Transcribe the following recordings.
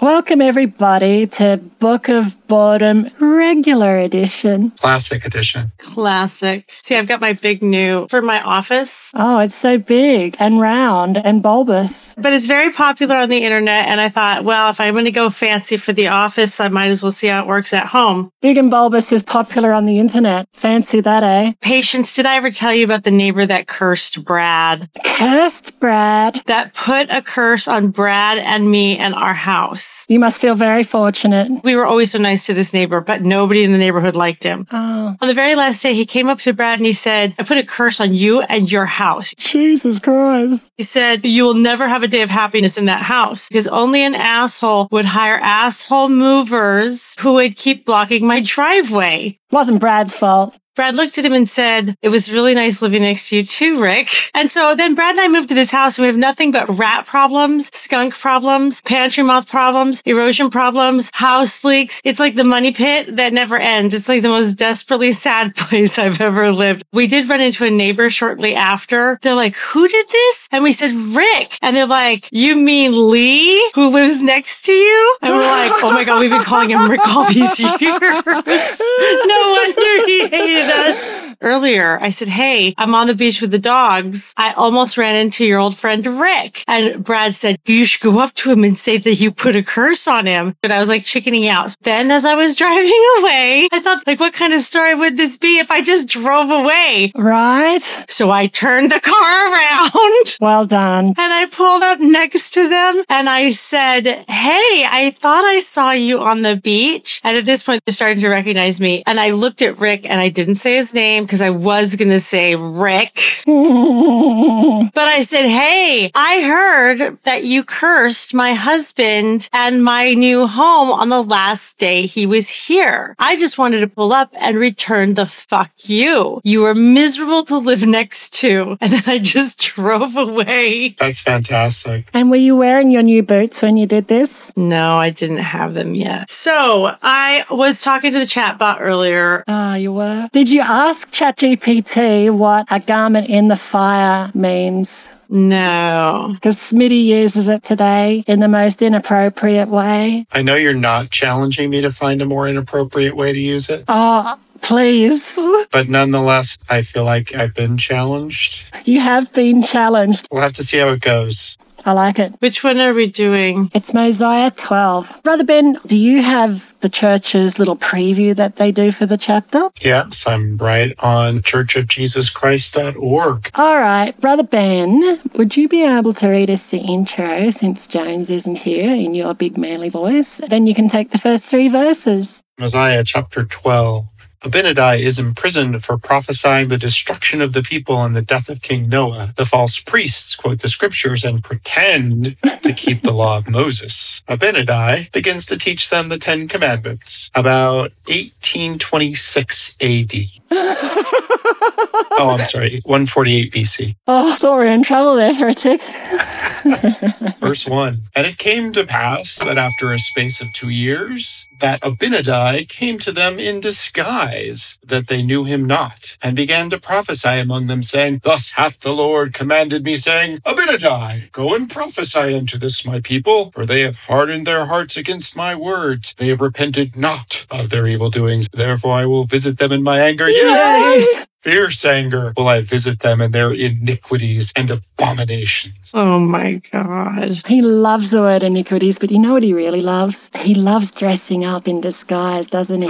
Welcome, everybody, to Book of Boredom Regular Edition. Classic edition. Classic. See, I've got my big new for my office, Oh, it's so big and round and bulbous. but it's very popular on the internet. And I thought, well, if I'm going to go fancy for the office, I might as well see how it works at home. Big and bulbous is popular on the internet. Fancy that, eh? Patience, did I ever tell you about the neighbor that cursed Brad? Cursed Brad. That put a curse on Brad and me and our house. You must feel very fortunate. We were always so nice to this neighbor, but nobody in the neighborhood liked him. Oh, On the very last day, he came up to Brad and he said, I put a curse on you and your house. Jesus Christ. He said, You will never have a day of happiness in that house because only an asshole would hire asshole movers who would keep blocking my driveway. Wasn't Brad's fault. Brad looked at him and said, It was really nice living next to you too, Rick. And so then Brad and I moved to this house and we have nothing but rat problems, skunk problems, pantry moth problems, erosion problems, house leaks. It's like the money pit that never ends. It's like the most desperately sad place I've ever lived. We did run into a neighbor shortly after. They're like, Who did this? And we said, Rick. And they're like, You mean Lee, who lives next to you? And we're like, Oh my God, we've been calling him Rick all these years. no wonder he hated us. Earlier, I said, Hey, I'm on the beach with the dogs. I almost ran into your old friend Rick. And Brad said, You should go up to him and say that you put a curse on him. But I was like chickening out. Then, as I was driving away, I thought, like, what kind of story would this be if I just drove away? Right? So I turned the car around. Well done. And I pulled up next to them and I said, Hey, I thought I saw you on the beach. And at this point, they're starting to recognize me. And I looked at Rick and I didn't say his name because I was going to say Rick. But I said, Hey, I heard that you cursed my husband and my new home on the last day he was here. I just wanted to pull up and return the fuck you. You were miserable to live next to. And then I just drove away. That's fantastic. and were you wearing your new boots when you did this? No, I didn't have them yet. So I was talking to the chatbot earlier. Ah, you were. Did you ask ChatGPT what a garment in the fire means? No. Because Smitty uses it today in the most inappropriate way. I know you're not challenging me to find a more inappropriate way to use it, Oh, please. but nonetheless, I feel like I've been challenged. You have been challenged. We'll have to see how it goes. I like it. Which one are we doing? It's Mosiah 12. Brother Ben, do you have the church's little preview that they do for the chapter? Yes, I'm right on churchofjesuschrist.org. All right, Brother Ben, would you be able to read us the intro since Jones isn't here in your big manly voice? Then you can take the first three verses. Mosiah chapter 12. Abinadi is imprisoned for prophesying the destruction of the people and the death of King Noah. The false priests quote the scriptures and pretend to keep the law of Moses. Abinadi begins to teach them the Ten Commandments about 1826 AD. oh, I'm sorry, 148 BC. Oh, I thought we were in trouble there for a tick. Verse 1 And it came to pass that after a space of two years, that Abinadi came to them in disguise, that they knew him not, and began to prophesy among them, saying, Thus hath the Lord commanded me, saying, Abinadi, go and prophesy unto this my people, for they have hardened their hearts against my words. They have repented not of their evil doings. Therefore I will visit them in my anger. Yea! Fierce anger will I visit them in their iniquities and abominations. Oh my God. He loves the word iniquities, but you know what he really loves? He loves dressing up in disguise, doesn't he?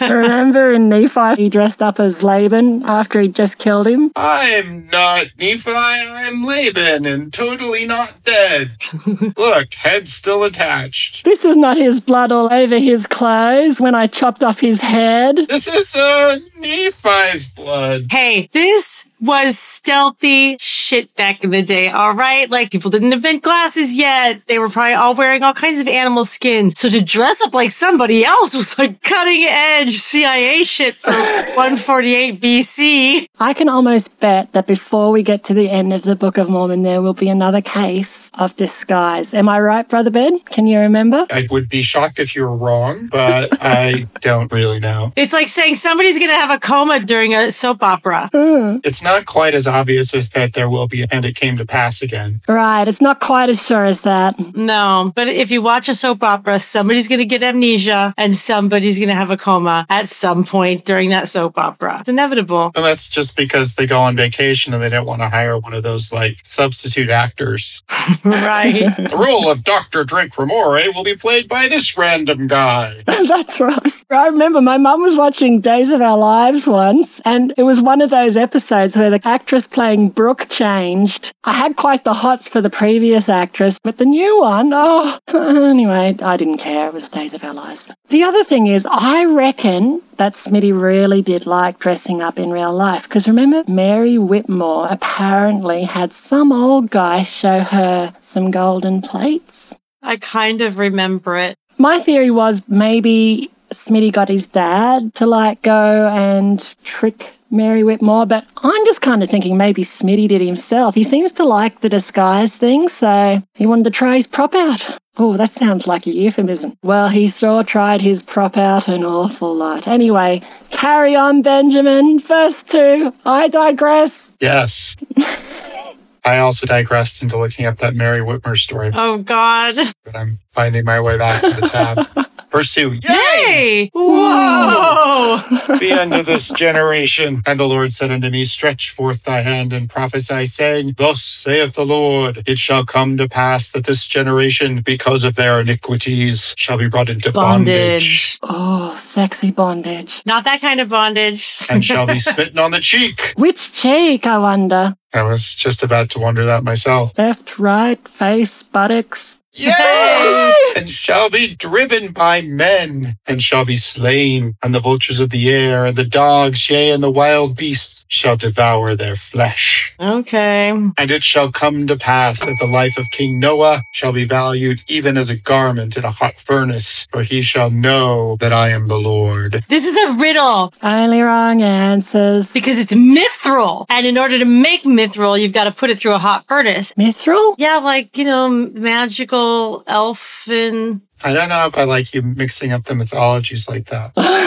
Remember in Nephi, he dressed up as Laban after he'd just killed him? I'm not Nephi, I'm Laban and totally not dead. Look, head still attached. This is not his blood all over his clothes when I chopped off his head. This is uh, Nephi's blood. Hey, this was stealthy shit back in the day, all right? Like people didn't invent glasses yet. They were probably all wearing all kinds of animal skins. So to dress up like somebody else was like cutting edge CIA shit for 148 BC. I can almost bet that before we get to the end of the Book of Mormon, there will be another case of disguise. Am I right, Brother Ben? Can you remember? I would be shocked if you were wrong, but I don't really know. It's like saying somebody's gonna have a coma during a soap opera. It's not not quite as obvious as that there will be, and it came to pass again. Right. It's not quite as sure as that. No, but if you watch a soap opera, somebody's going to get amnesia and somebody's going to have a coma at some point during that soap opera. It's inevitable. And that's just because they go on vacation and they don't want to hire one of those like substitute actors. right. the role of Dr. Drake Ramoray will be played by this random guy. That's right. I remember my mum was watching Days of Our Lives once, and it was one of those episodes where the actress playing Brooke changed. I had quite the hots for the previous actress, but the new one, oh, anyway, I didn't care. It was Days of Our Lives. The other thing is, I reckon that Smitty really did like dressing up in real life. Because remember, Mary Whitmer apparently had some old guy show her some golden plates. I kind of remember it. My theory was maybe Smitty got his dad to like go and trick Mary Whitmer, but I'm just kind of thinking maybe Smitty did himself. He seems to like the disguise thing, so he wanted to try his prop out. Oh, that sounds like a euphemism. Well, he sure tried his prop out an awful lot. Anyway, carry on, Benjamin. First two. I digress. Yes. I also digressed into looking up that Mary Whitmer story, Oh, God. but I'm finding my way back to the tab. Verse 2. Yay! Yay! Whoa! the end of this generation. And the Lord said unto me, Stretch forth thy hand and prophesy, saying, Thus saith the Lord, It shall come to pass that this generation, because of their iniquities, shall be brought into bondage, Bondage. Oh, sexy bondage. Not that kind of bondage. and shall be smitten on the cheek. Which cheek, I wonder? I was just about to wonder that myself. Left, right, face, buttocks. Yay! and shall be driven by men, and shall be slain, and the vultures of the air, and the dogs, yea, and the wild beasts shall devour their flesh. Okay. And it shall come to pass that the life of King Noah shall be valued even as a garment in a hot furnace, for he shall know that I am the Lord. This is a riddle Only wrong answers. because it's mithril. And in order to make mithril, you've got to put it through a hot furnace. Mithril? Yeah, like, you know, magical elfin. I don't know if I like you mixing up the mythologies like that.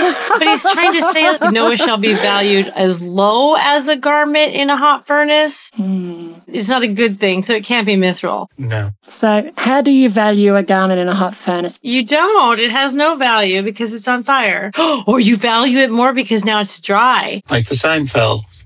But he's trying to say that Noah shall be valued as low as a garment in a hot furnace. Hmm. It's not a good thing, so it can't be mithril. No. So, how do you value a garment in a hot furnace? You don't. It has no value because it's on fire. or you value it more because now it's dry. Like the Seinfeld.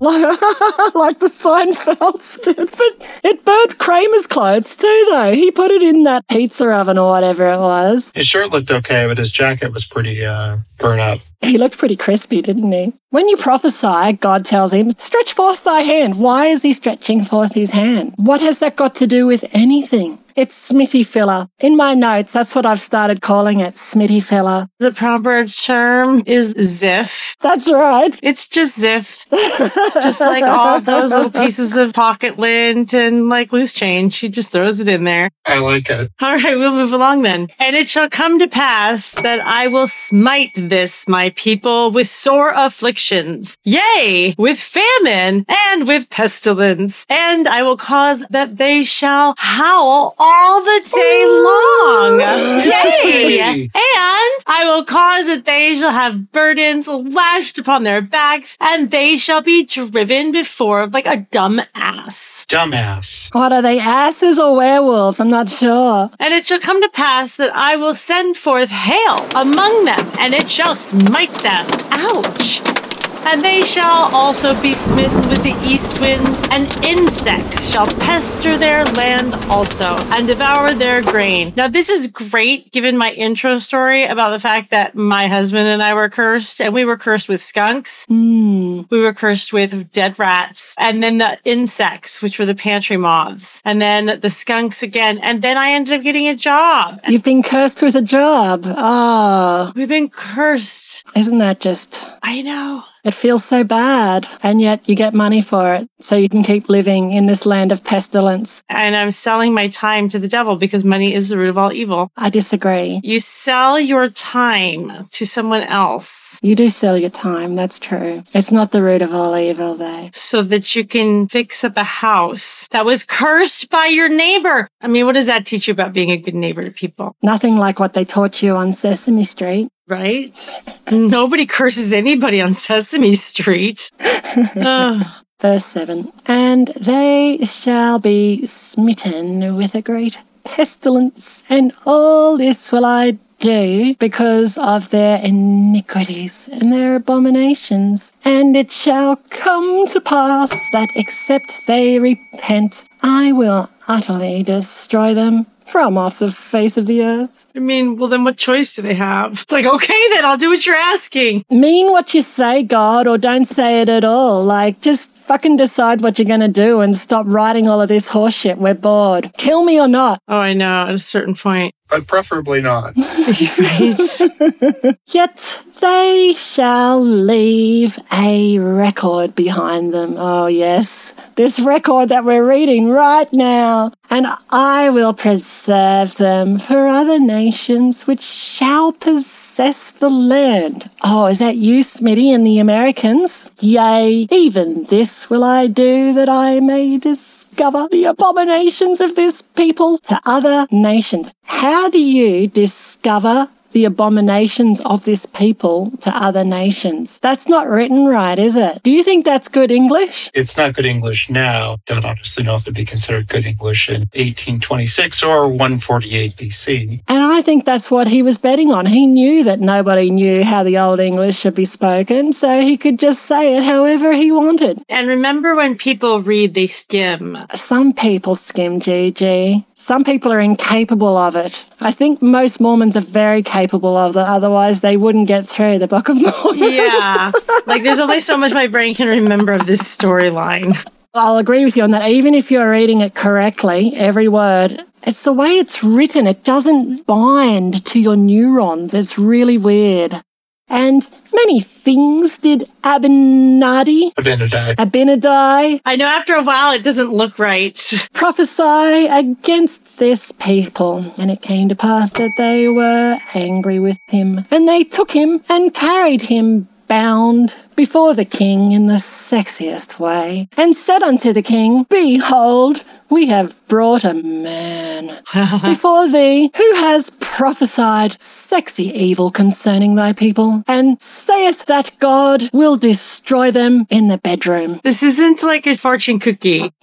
like the Seinfeld skit. But it burned Kramer's clothes too, though. He put it in that pizza oven or whatever it was. His shirt looked okay, but his jacket was pretty uh, burnt up. He looked pretty crispy, didn't he? When you prophesy, God tells him, Stretch forth thy hand. Why is he stretching forth his hand? What has that got to do with anything? It's Smitty filler. In my notes, that's what I've started calling it Smitty filler. The proper term is ziff. That's right. It's just ziff. just like all those little pieces of pocket lint and like loose change. She just throws it in there. I like it. All right, we'll move along then. And it shall come to pass that I will smite this, my people, with sore afflictions. Yea, with famine and with pestilence. And I will cause that they shall howl all the day long. Yea. Yay. And I will cause that they shall have burdens lashed upon their backs, and they shall be driven before like a dumb ass. Dumbass. What are they, asses or werewolves? I'm not sure. And it shall come to pass that I will send forth hail among them, and it shall smite them. Ouch! And they shall also be smitten with the east wind, and insects shall pester their land also, and devour their grain. Now, this is great given my intro story about the fact that my husband and I were cursed, and we were cursed with skunks. Hmm. We were cursed with dead rats, and then the insects, which were the pantry moths, and then the skunks again. And then I ended up getting a job. You've been cursed with a job. Oh, We've been cursed. isn't that just. I know. It feels so bad, and yet you get money for it, so you can keep living in this land of pestilence. And I'm selling my time to the devil because money is the root of all evil. I disagree. You sell your time to someone else You do sell your time, that's true. It's not the root of all evil, though. so that you can fix up a house that was cursed by your neighbor. I mean, what does that teach you about being a good neighbor to people? Nothing like what they taught you on Sesame Street. Right? Nobody curses anybody on Sesame Street. Verse 7 And they shall be smitten with a great pestilence, and all this will I do because of their iniquities and their abominations. And it shall come to pass that except they repent, I will utterly destroy them from off the face of the earth. I mean, well, then what choice do they have? It's like, okay, then I'll do what you're asking. Mean what you say, God, or don't say it at all. Like, just fucking decide what you're going to do and stop writing all of this horseshit. We're bored. Kill me or not. Oh, I know, at a certain point. But preferably not. Yet they shall leave a record behind them. Oh, yes. This record that we're reading right now. And I will preserve them for other nations which shall possess the land. Oh, is that you, Smitty, and the Americans? Yea, even this will I do that I may discover the abominations of this people to other nations. How do you discover the abominations of this people to other nations. That's not written right, is it? Do you think that's good English? It's not good English now. Don't honestly know if it'd be considered good English in 1826 or 148 BC. And I think that's what he was betting on. He knew that nobody knew how the Old English should be spoken, so he could just say it however he wanted. And remember when people read, they skim. Some people skim GG. Some people are incapable of it. I think most Mormons are very capable of it, otherwise they wouldn't get through the Book of Mormon. Yeah. like there's only so much my brain can remember of this storyline. I'll agree with you on that. Even if you're reading it correctly, every word, it's the way it's written. It doesn't bind to your neurons. It's really weird. And many things did Abinadi, Abinadi. Abinadi, I know after a while it doesn't look right. prophesy against this people. And it came to pass that they were angry with him. And they took him and carried him bound before the king in the sexiest way, and said unto the king, Behold, we have brought a man before thee who has prophesied sexy evil concerning thy people, and saith that God will destroy them in the bedroom. This isn't like a fortune cookie.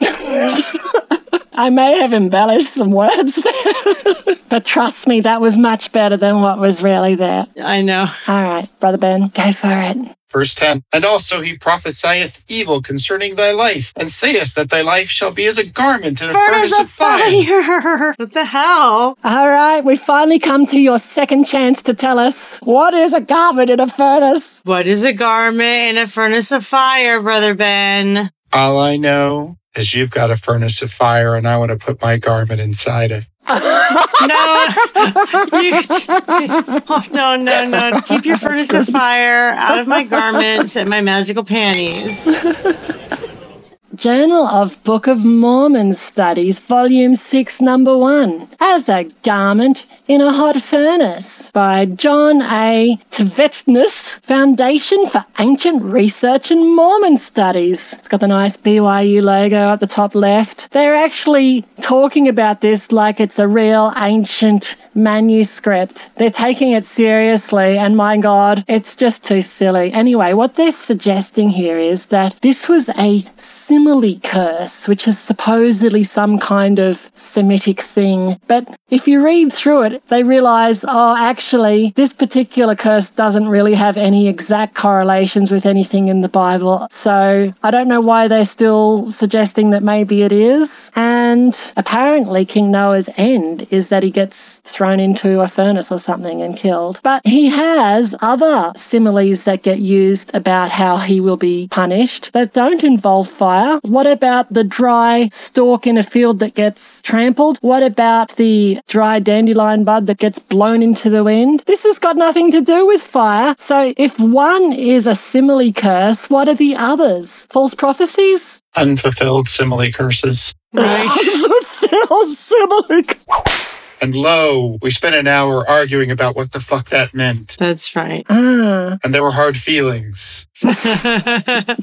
I may have embellished some words there, but trust me, that was much better than what was really there. I know. All right, Brother Ben, go for it. Verse 10 And also he prophesieth evil concerning thy life, and sayest that thy life shall be as a garment in a furnace, of fire. What the hell? All right, we finally come to your second chance to tell us what is a garment in a furnace? What is a garment in a furnace of fire, Brother Ben? All I know is you've got a furnace of fire, and I want to put my garment inside it. No. You- oh, no, no, no. Keep your furnace of fire out of my garments and my magical panties. Journal of Book of Mormon Studies, Volume 6, Number 1. As a Garment in a Hot Furnace by John A. Tvedtnes, Foundation for Ancient Research and Mormon Studies. It's got the nice BYU logo at the top left. They're actually talking about this like it's a real ancient manuscript. They're taking it seriously, and my God, it's just too silly. Anyway, what they're suggesting here is that this was a simile curse, which is supposedly some kind of Semitic thing. But if you read through it, they realize, oh, actually, this particular curse doesn't really have any exact correlations with anything in the Bible. So I don't know why they're still suggesting that maybe it is. And apparently, King Noah's end is that he gets thrown into a furnace or something and killed. But he has other similes that get used about how he will be punished that don't involve fire. What about the dry stalk in a field that gets trampled? What about the dry dandelion bud that gets blown into the wind? This has got nothing to do with fire. So if one is a simile curse, what are the others? False prophecies? Unfulfilled simile curses. Right. simile. And lo, we spent an hour arguing about what the fuck that meant. That's right. Ah. And there were hard feelings.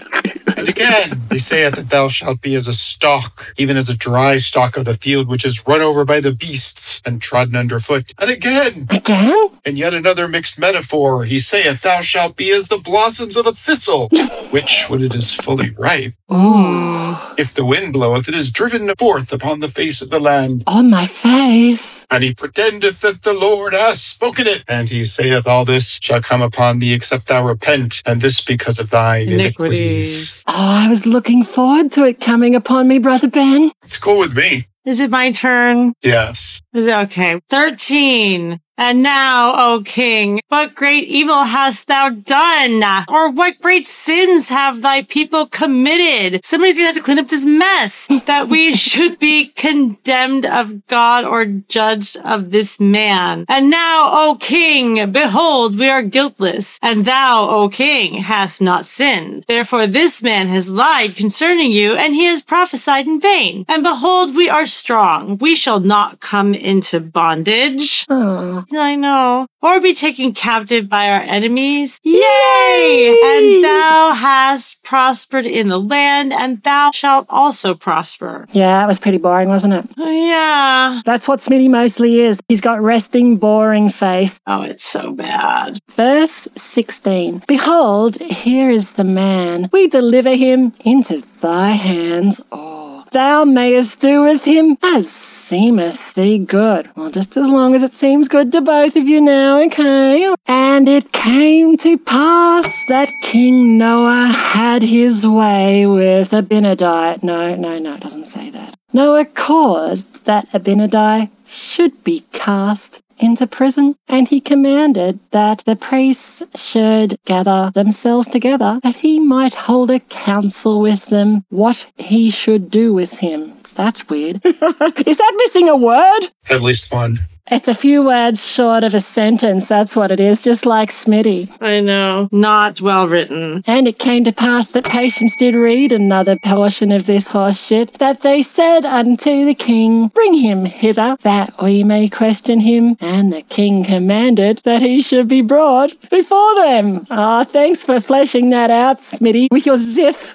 And again, he saith that thou shalt be as a stalk, even as a dry stalk of the field, which is run over by the beasts. and trodden underfoot. And again, Again? in yet another mixed metaphor, he saith, Thou shalt be as the blossoms of a thistle, which, when it is fully ripe, Ooh. if the wind bloweth, it is driven forth upon the face of the land. On my face. And he pretendeth that the Lord hath spoken it. And he saith, All this shall come upon thee, except thou repent, and this because of thine iniquities. Iniquities. Oh, I was looking forward to it coming upon me, Brother Ben. It's cool with me. Is it my turn? Yes. Is it okay? 13. And now, O king, what great evil hast thou done? Or what great sins have thy people committed? Somebody's gonna have to clean up this mess that we should be condemned of God or judged of this man. And now, O king, behold, we are guiltless, and thou, O king, hast not sinned. Therefore, this man has lied concerning you, and he has prophesied in vain. And behold, we are strong. We shall not come into bondage. Oh. I know. Or be taken captive by our enemies. Yay! Yay! And thou hast prospered in the land, and thou shalt also prosper. Yeah, that was pretty boring, wasn't it? Yeah. That's what Smitty mostly is. He's got resting, boring face. Oh, it's so bad. Verse 16 Behold, here is the man. We deliver him into thy hands. Oh. Thou mayest do with him as seemeth thee good. Well, just as long as it seems good to both of you now, okay? And it came to pass that King Noah had his way with Abinadi. No, no, no, it doesn't say that. Noah caused that Abinadi should be cast into prison, and he commanded that the priests should gather themselves together, that he might hold a council with them what he should do with him. That's weird. Is that missing a word? At least one. It's a few words short of a sentence, that's what it is, just like Smitty. I know. Not well written. And it came to pass that Patience did read another portion of this horse shit, that they said unto the king, Bring him hither, that we may question him. And the king commanded that he should be brought before them. Ah, thanks for fleshing that out, Smitty, with your ziff.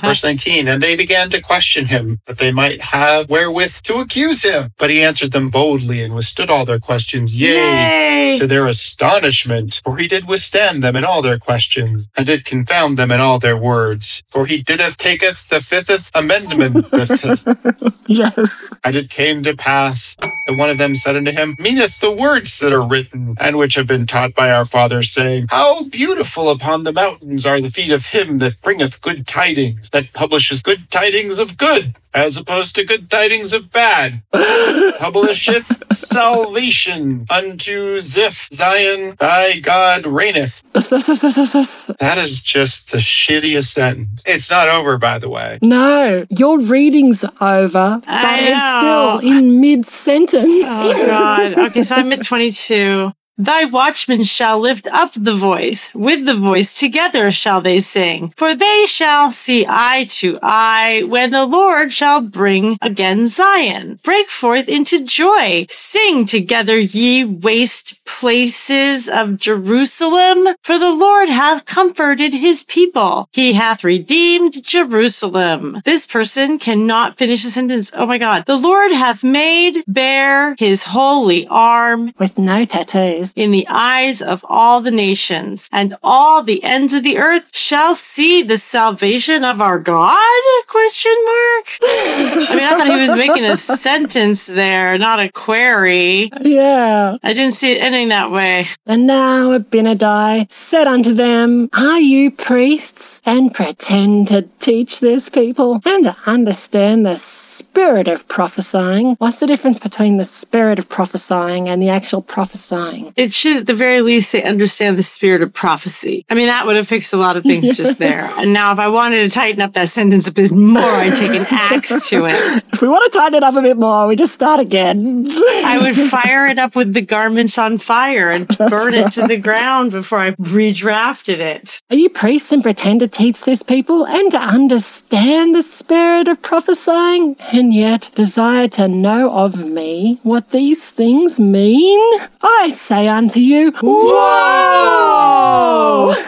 Verse 19, and they began to question him, that they might have wherewith to accuse him. But he answered them boldly and withstood all their questions, yea, Yay! to their astonishment. For he did withstand them in all their questions, and did confound them in all their words. For he diddeth taketh the fifth amendment, yes. and it came to pass that one of them said unto him, Meaneth the words that are written, and which have been taught by our fathers, saying, How beautiful upon the mountains are the feet of him that bringeth good tidings, that publisheth good tidings of good, as opposed to good tidings of bad. Publisheth salvation unto Ziph, Zion, thy God reigneth. That is just the shittiest sentence. It's not over, by the way. No, your reading's over, but I it's still in mid sentence. Oh God. Okay, so I'm at 22. Thy watchmen shall lift up the voice. With the voice together shall they sing. For they shall see eye to eye when the Lord shall bring again Zion. Break forth into joy. Sing together, ye waste places of Jerusalem. For the Lord hath comforted his people. He hath redeemed Jerusalem. This person cannot finish the sentence. Oh my God. The Lord hath made bare his holy arm With no tattoos. In the eyes of all the nations, and all the ends of the earth shall see the salvation of our God? Question mark. I mean, I thought he was making a sentence there, not a query. Yeah. I didn't see it ending that way. And now Abinadi said unto them, Are you priests, and pretend to teach this people, and to understand the spirit of prophesying? What's the difference between the spirit of prophesying and the actual prophesying? It should, at the very least, say understand the spirit of prophecy. I mean, that would have fixed a lot of things just there. And now, if I wanted to tighten up that sentence a bit more, I'd take an axe to it. If we want to tighten it up a bit more, we just start again. I would fire it up with the garments on fire and burn it to the ground before I redrafted it. Are you priests and pretend to teach this people and to understand the spirit of prophesying, and yet desire to know of me what these things mean? I say unto you, Whoa!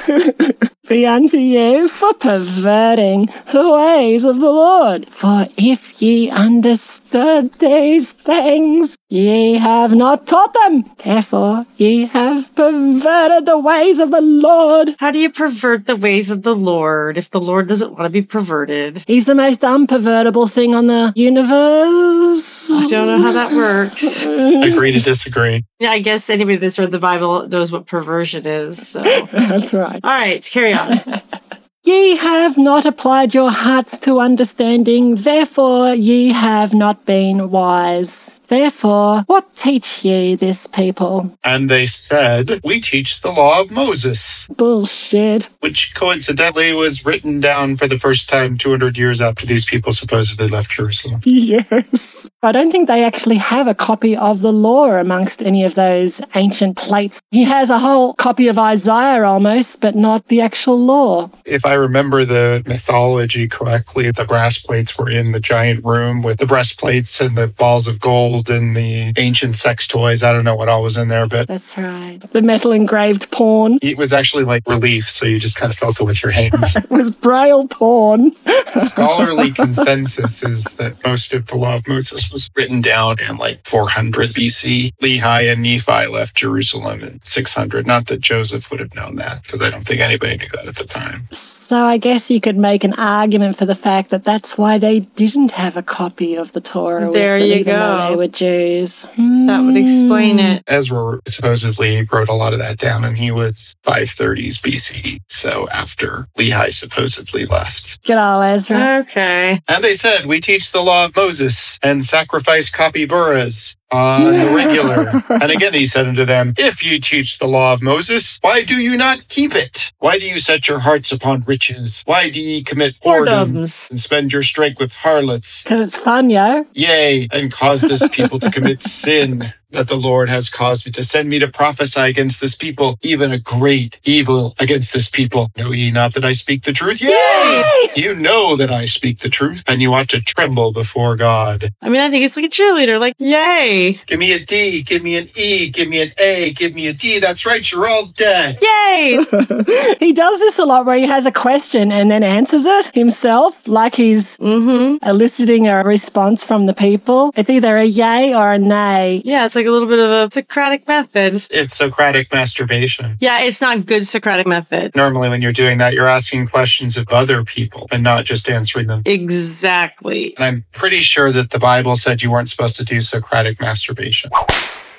be unto you for perverting the ways of the Lord. For if ye understood these things, ye have not taught them. Therefore, ye have perverted the ways of the Lord. How do you pervert the ways of the Lord if the Lord doesn't want to be perverted? He's the most unpervertible thing on the universe. I don't know how that works. Agree to disagree. Yeah, I guess anybody that's read the Bible knows what perversion is. So. That's right. All right, carry on. Ye have not applied your hearts to understanding, therefore ye have not been wise. Therefore, what teach ye this people? And they said, We teach the law of Moses, Bullshit. which coincidentally was written down for the first time 200 years after these people supposedly left Jerusalem. Yes. I don't think they actually have a copy of the law amongst any of those ancient plates. He has a whole copy of Isaiah almost, but not the actual law. If I remember the mythology correctly, the brass plates were in the giant room with the breastplates and the balls of gold and the ancient sex toys. I don't know what all was in there, but That's right. The metal engraved porn. it was actually like relief, so you just kind of felt it with your hands. It was braille porn. Scholarly consensus is that most of the law of Moses was written down in like 400 BC. Lehi and Nephi left Jerusalem in 600. Not that Joseph would have known that, because I don't think anybody knew that at the time. So I guess you could make an argument for the fact that that's why they didn't have a copy of the Torah. There that you even though they were Jews. That would explain hmm. it. Ezra supposedly wrote a lot of that down, and he was 530s BC, so after Lehi supposedly left. Good old Ezra. Okay. And they said, We teach the law of Moses and sacrifice capybaras on the regular. and again he said unto them, If you teach the law of Moses, why do you not keep it? Why do you set your hearts upon riches? Why do ye commit whoredom Whoredoms. and spend your strength with harlots? Because it's fun, yo. Yea, and cause this people to commit sin. That the Lord has caused me to send me to prophesy against this people, even a great evil against this people. Know ye not that I speak the truth? Yea! You know that I speak the truth, and you ought to tremble before God. I mean, I think it's like a cheerleader. Like, yay, Give me a D, give me an E, give me an A, give me a D. That's right, you're all dead. yay. He does this a lot where he has a question and then answers it himself, like he's mm-hmm. eliciting a response from the people. It's either a yay or a nay. Yeah, it's like a little bit of a Socratic method. It's Socratic masturbation. Yeah, it's not good Socratic method. Normally, when you're doing that, you're asking questions of other people and not just answering them. Exactly. And I'm pretty sure that the Bible said you weren't supposed to do Socratic masturbation.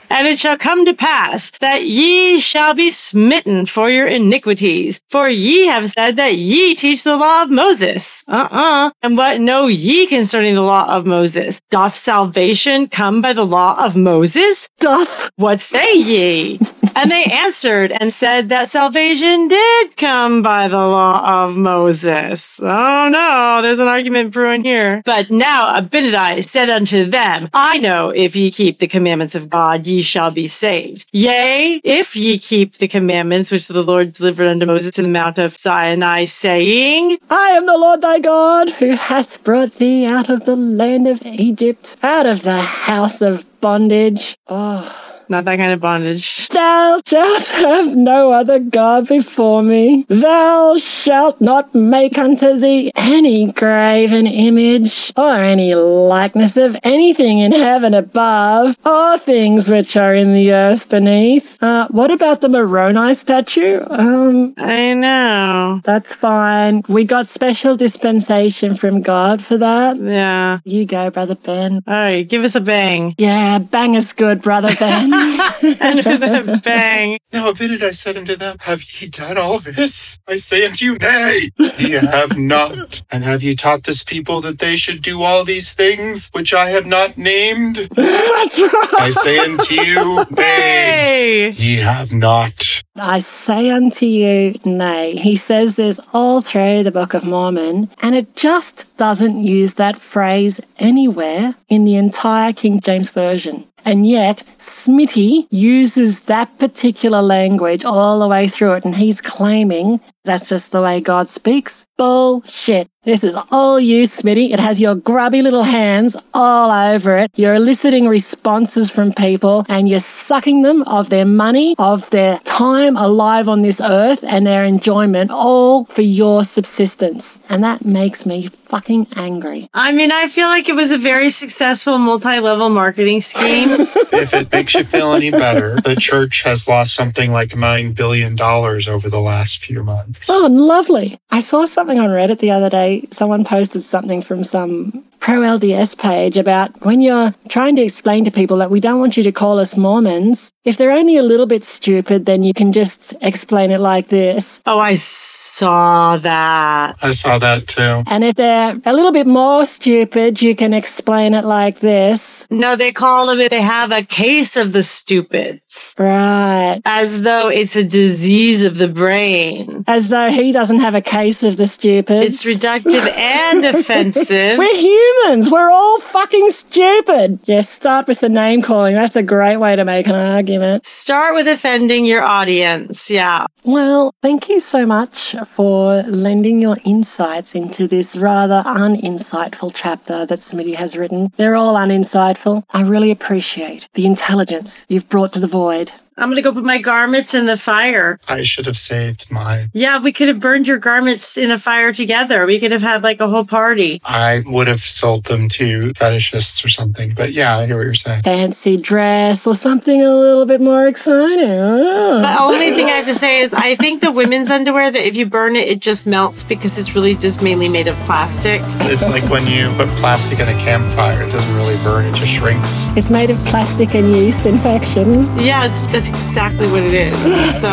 And it shall come to pass that ye shall be smitten for your iniquities. For ye have said that ye teach the law of Moses. Uh-uh. And what know ye concerning the law of Moses? Doth salvation come by the law of Moses? Doth. What say ye? and they answered and said that salvation did come by the law of Moses. Oh no, there's an argument brewing here. But now Abinadi said unto them, I know if ye keep the commandments of God, ye shall be saved. Yea, if ye keep the commandments which the Lord delivered unto Moses in the Mount of Sinai, saying, I am the Lord thy God, who hath brought thee out of the land of Egypt, out of the house of bondage. Oh. Not that kind of bondage. Thou shalt have no other God before me. Thou shalt not make unto thee any graven image, or any likeness of anything in heaven above, or things which are in the earth beneath. Uh, what about the Moroni statue? Um, I know. that's fine. We got special dispensation from God for that. Yeah. You go, Brother Ben. All right, give us a bang. Yeah, bang is good, Brother Ben. and with a bang. Now Abinadi said unto them, Have ye done all this? I say unto you, Nay, ye have not. And have ye taught this people that they should do all these things which I have not named? That's right. I say unto you, Nay, Hey! ye have not. I say unto you, nay. He says this all through the Book of Mormon, and it just doesn't use that phrase anywhere in the entire King James Version. And yet, Smitty uses that particular language all the way through it, and he's claiming that's just the way God speaks. Bullshit. This is all you, Smitty. It has your grubby little hands all over it. You're eliciting responses from people and you're sucking them of their money, of their time alive on this earth and their enjoyment, all for your subsistence. And that makes me fucking angry. I mean, I feel like it was a very successful multi level marketing scheme. If it makes you feel any better, the church has lost something like $9 billion over the last few months. Oh, lovely. I saw something on Reddit the other day. Someone posted something from some pro LDS page about when you're trying to explain to people that we don't want you to call us Mormons. If they're only a little bit stupid, then you can just explain it like this. Oh, I saw that. I saw that too. And if they're a little bit more stupid, you can explain it like this. No, they call them it. They have a case of the stupids. Right. As though it's a disease of the brain. As though he doesn't have a case of the stupids. It's reductive and offensive. We're humans. We're all fucking stupid. Yes, start with the name calling. That's a great way to make an argument. Start with offending your audience. Yeah. Well, thank you so much for lending your insights into this rather uninsightful chapter that Smitty has written. They're all uninsightful. I really appreciate the intelligence you've brought to the void. I'm going to go put my garments in the fire. I should have saved mine. Yeah, we could have burned your garments in a fire together. We could have had like a whole party. I would have sold them to fetishists or something. But yeah, I hear what you're saying. Fancy dress or something a little bit more exciting. The only thing I have to say is I think the women's underwear that if you burn it, it just melts because it's really just mainly made of plastic. It's like when you put plastic in a campfire, it doesn't really burn, it just shrinks. It's made of plastic and yeast infections. Yeah, it's, that's exactly what it is. So,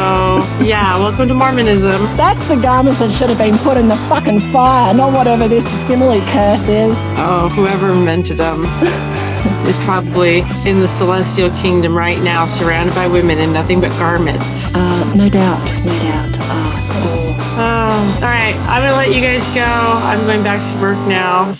yeah, welcome to Mormonism. That's the garments that should have been put in the fucking fire, not whatever this simile curse is. Oh, whoever invented them is probably in the celestial kingdom right now, surrounded by women in nothing but garments. Uh, no doubt, no doubt. Uh, oh. Oh, all right. I'm to let you guys go. I'm going back to work now.